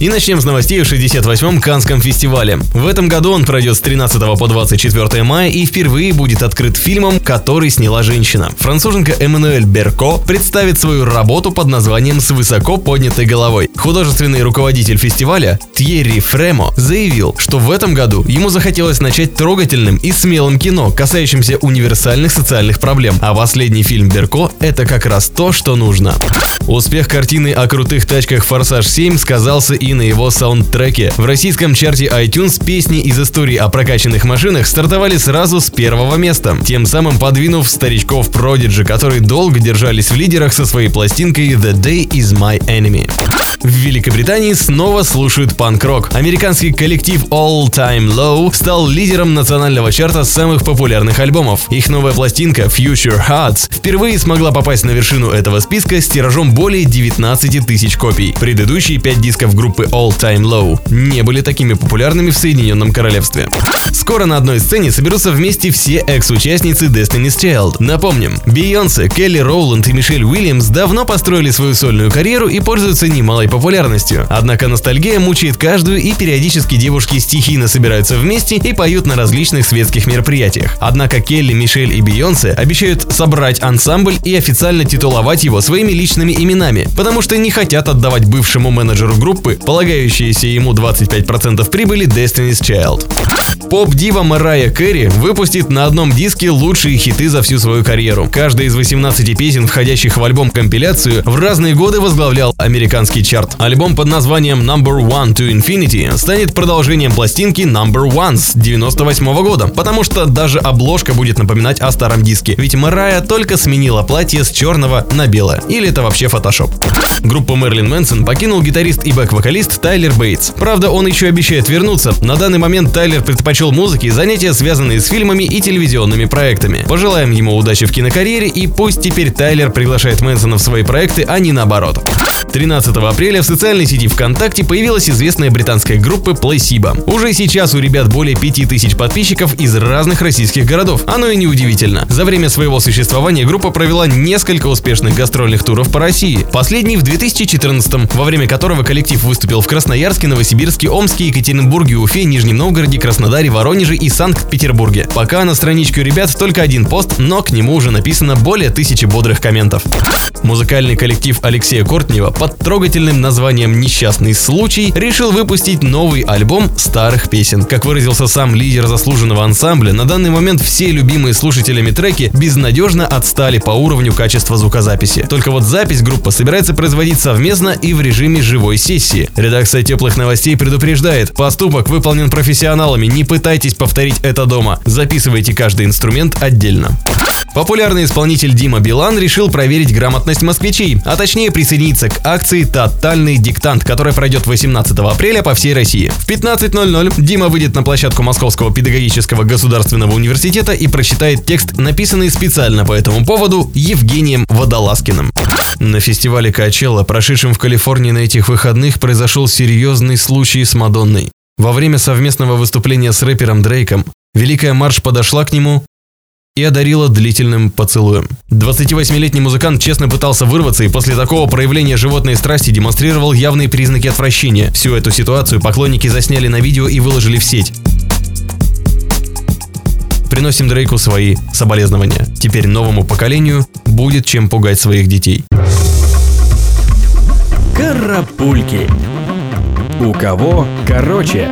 И начнем с новостей о 68-м Канском фестивале. В этом году он пройдет с 13 по 24 мая и впервые будет открыт фильмом, который сняла женщина. Француженка Эммануэль Берко представит свою работу под названием «С высоко поднятой головой». Художественный руководитель фестиваля Тьерри Фремо заявил, что в этом году ему захотелось начать трогательным и смелым кино, касающимся универсальных социальных проблем, а последний фильм Берко – это как раз то, что нужно. Успех картины о крутых тачках «Форсаж 7» сказался и на его саундтреке. В российском чарте iTunes песни из истории о прокачанных машинах стартовали сразу с первого места, тем самым подвинув старичков Prodigy, которые долго держались в лидерах со своей пластинкой «The Day Is My Enemy». В Великобритании снова слушают панк-рок. Американский коллектив All Time Low стал лидером национального чарта самых популярных альбомов. Их новая пластинка Future Hearts впервые смогла попасть на вершину этого списка с тиражом более 19 тысяч копий. Предыдущие пять дисков группы All Time Low не были такими популярными в Соединенном Королевстве. Скоро на одной сцене соберутся вместе все экс-участницы Destiny's Child. Напомним, Бейонсе, Келли Роуланд и Мишель Уильямс давно построили свою сольную карьеру и пользуются немалой популярностью. Однако ностальгия мучает каждую и периодически девушки стихийно собираются вместе и поют на различных светских мероприятиях. Однако Келли, Мишель и Бейонсе обещают собрать ансамбль и официально титуловать его своими личными именами, потому что не хотят отдавать бывшему менеджеру группы, полагающиеся ему 25% прибыли Destiny's Child. Поп-дива Марайя Кэрри выпустит на одном диске лучшие хиты за всю свою карьеру. Каждая из 18 песен, входящих в альбом-компиляцию, в разные годы возглавлял американский чарт. Альбом под названием Number One to Infinity станет продолжением пластинки Number One с 98 года, потому что даже обложка будет напоминать о старом диске, ведь Марайя только сменила платье с черного на белое. Или это вообще фотошоп. Группу Мерлин Мэнсон покинул гитарист и бэк-вокалист Тайлер Бейтс. Правда, он еще обещает вернуться. На данный момент Тайлер предпочел музыке и занятия, связанные с фильмами и телевизионными проектами. Пожелаем ему удачи в кинокарьере и пусть теперь Тайлер приглашает Мэнсона в свои проекты, а не наоборот. 13 апреля в социальной сети ВКонтакте появилась известная британская группа Placebo. Уже сейчас у ребят более 5000 подписчиков из разных российских городов. Оно и неудивительно. За время своего существования группа провела несколько успешных гастрольных туров по России. Последний в 2014 во время которого коллектив выступил в Красноярске, Новосибирске, Омске, Екатеринбурге, Уфе, Нижнем Новгороде, Краснодаре, Воронеже и Санкт-Петербурге. Пока на страничке у ребят только один пост, но к нему уже написано более тысячи бодрых комментов. Музыкальный коллектив Алексея Кортнева под трогательным названием «Несчастный случай» решил выпустить новый альбом старых песен. Как выразился сам лидер заслуженного ансамбля, на данный момент все любимые слушателями треки безнадежно отстали по уровню качества звукозаписи. Только вот запись группа собирается производить совместно и в режиме живой сессии. Редакция теплых новостей предупреждает, поступок выполнен профессионалами, не пытайтесь повторить это дома, записывайте каждый инструмент отдельно. Популярный исполнитель Дима Билан решил проверить грамотность москвичей, а точнее присоединиться к акции «Тотальный диктант», которая пройдет 18 апреля по всей России. В 15.00 Дима выйдет на площадку Московского педагогического государственного университета и прочитает текст, написанный специально по этому поводу Евгением Водолазкиным. На фестивале Качелла, прошедшем в Калифорнии на этих выходных, произошел серьезный случай с Мадонной. Во время совместного выступления с рэпером Дрейком Великая Марш подошла к нему и одарила длительным поцелуем. 28-летний музыкант честно пытался вырваться и после такого проявления животной страсти демонстрировал явные признаки отвращения. Всю эту ситуацию поклонники засняли на видео и выложили в сеть. Приносим Дрейку свои соболезнования. Теперь новому поколению будет чем пугать своих детей. Карапульки. У кого короче?